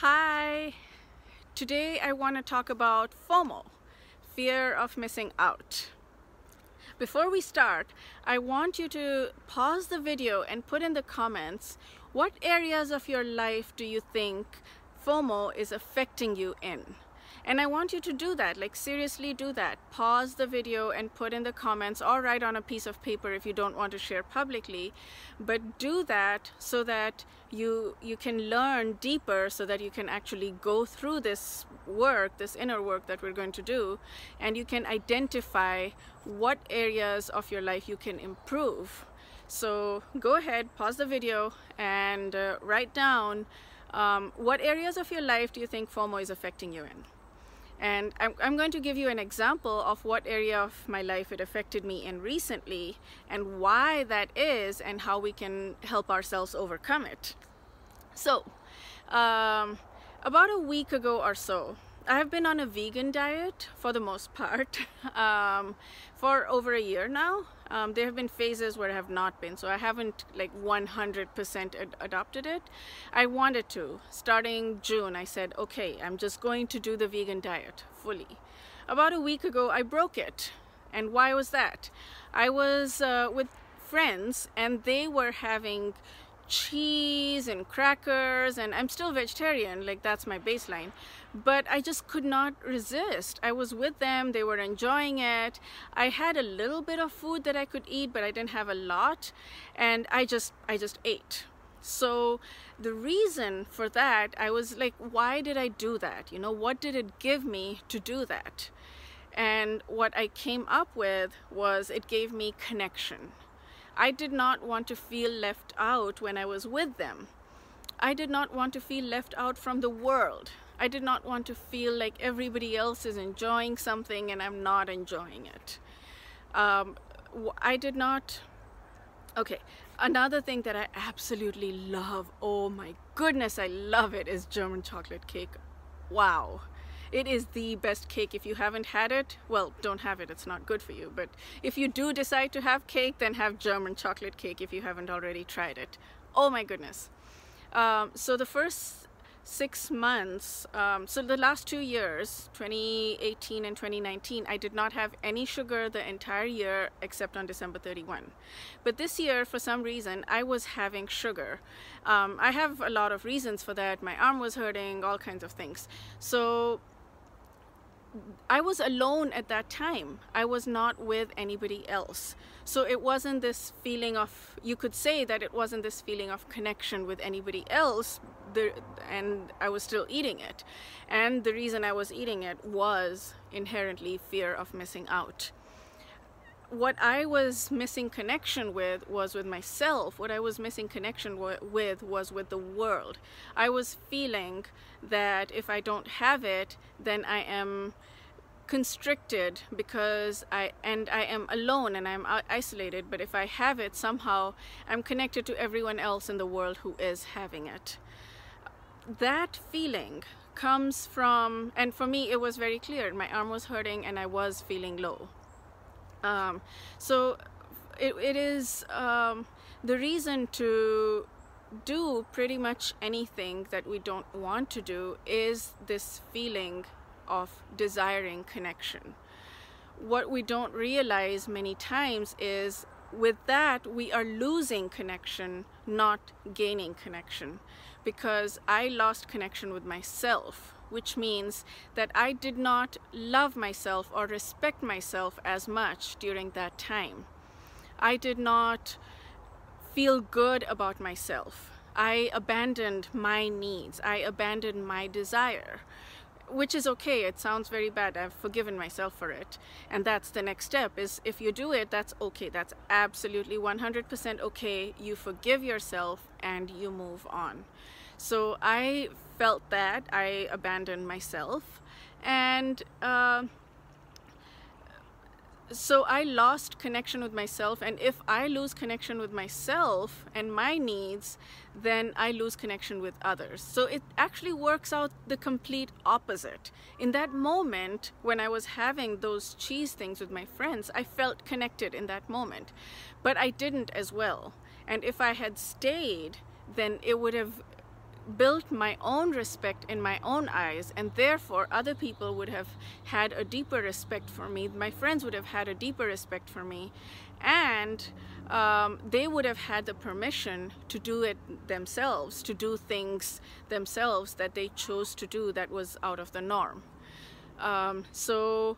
Hi! Today I want to talk about FOMO, fear of missing out. Before we start, I want you to pause the video and put in the comments what areas of your life do you think FOMO is affecting you in? And I want you to do that, like seriously do that. Pause the video and put in the comments or write on a piece of paper if you don't want to share publicly. But do that so that you, you can learn deeper so that you can actually go through this work, this inner work that we're going to do, and you can identify what areas of your life you can improve. So go ahead, pause the video and uh, write down um, what areas of your life do you think FOMO is affecting you in? And I'm, I'm, going to give you an example of what area of my life it affected me in recently and why that is and how we can help ourselves overcome it. So, um, about a week ago or so, I have been on a vegan diet for the most part um, for over a year now. Um, there have been phases where I have not been, so I haven't like 100% ad adopted it. I wanted to. Starting June, I said, okay, I'm just going to do the vegan diet fully. About a week ago, I broke it. And why was that? I was uh, with friends and they were having cheese and crackers and I'm still vegetarian like that's my baseline. But I just could not resist. I was with them they were enjoying it. I had a little bit of food that I could eat but I didn't have a lot and I just I just ate. So the reason for that I was like why did I do that? You know what did it give me to do that? And what I came up with was it gave me connection I did not want to feel left out when I was with them. I did not want to feel left out from the world. I did not want to feel like everybody else is enjoying something and I'm not enjoying it. Um, I did not. Okay, another thing that I absolutely love, oh my goodness, I love it, is German chocolate cake. Wow. It is the best cake. If you haven't had it, well, don't have it. It's not good for you. But if you do decide to have cake, then have German chocolate cake if you haven't already tried it. Oh my goodness. Um, so the first six months, um, so the last two years, 2018 and 2019, I did not have any sugar the entire year except on December 31. But this year, for some reason, I was having sugar. Um, I have a lot of reasons for that. My arm was hurting, all kinds of things. So I was alone at that time. I was not with anybody else. So it wasn't this feeling of, you could say that it wasn't this feeling of connection with anybody else, the, and I was still eating it. And the reason I was eating it was inherently fear of missing out. What I was missing connection with was with myself. What I was missing connection with was with the world. I was feeling that if I don't have it, then I am constricted because I and I am alone and I'm isolated but if I have it somehow I'm connected to everyone else in the world who is having it that feeling comes from and for me it was very clear my arm was hurting and I was feeling low um, so it, it is um, the reason to do pretty much anything that we don't want to do is this feeling of desiring connection. What we don't realize many times is with that we are losing connection, not gaining connection. Because I lost connection with myself, which means that I did not love myself or respect myself as much during that time. I did not feel good about myself. I abandoned my needs. I abandoned my desire which is okay it sounds very bad i've forgiven myself for it and that's the next step is if you do it that's okay that's absolutely 100% okay you forgive yourself and you move on so i felt that i abandoned myself and uh, so I lost connection with myself and if I lose connection with myself and my needs then I lose connection with others. So it actually works out the complete opposite. In that moment when I was having those cheese things with my friends I felt connected in that moment but I didn't as well. And if I had stayed then it would have built my own respect in my own eyes and therefore other people would have had a deeper respect for me. My friends would have had a deeper respect for me. And um, they would have had the permission to do it themselves to do things themselves that they chose to do that was out of the norm. Um, so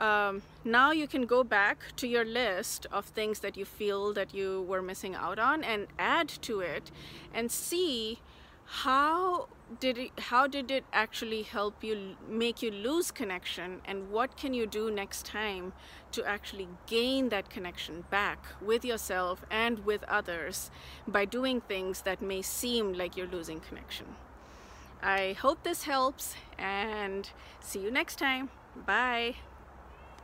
um, now you can go back to your list of things that you feel that you were missing out on and add to it and see how did it how did it actually help you make you lose connection and what can you do next time to actually gain that connection back with yourself and with others by doing things that may seem like you're losing connection? I hope this helps and see you next time. Bye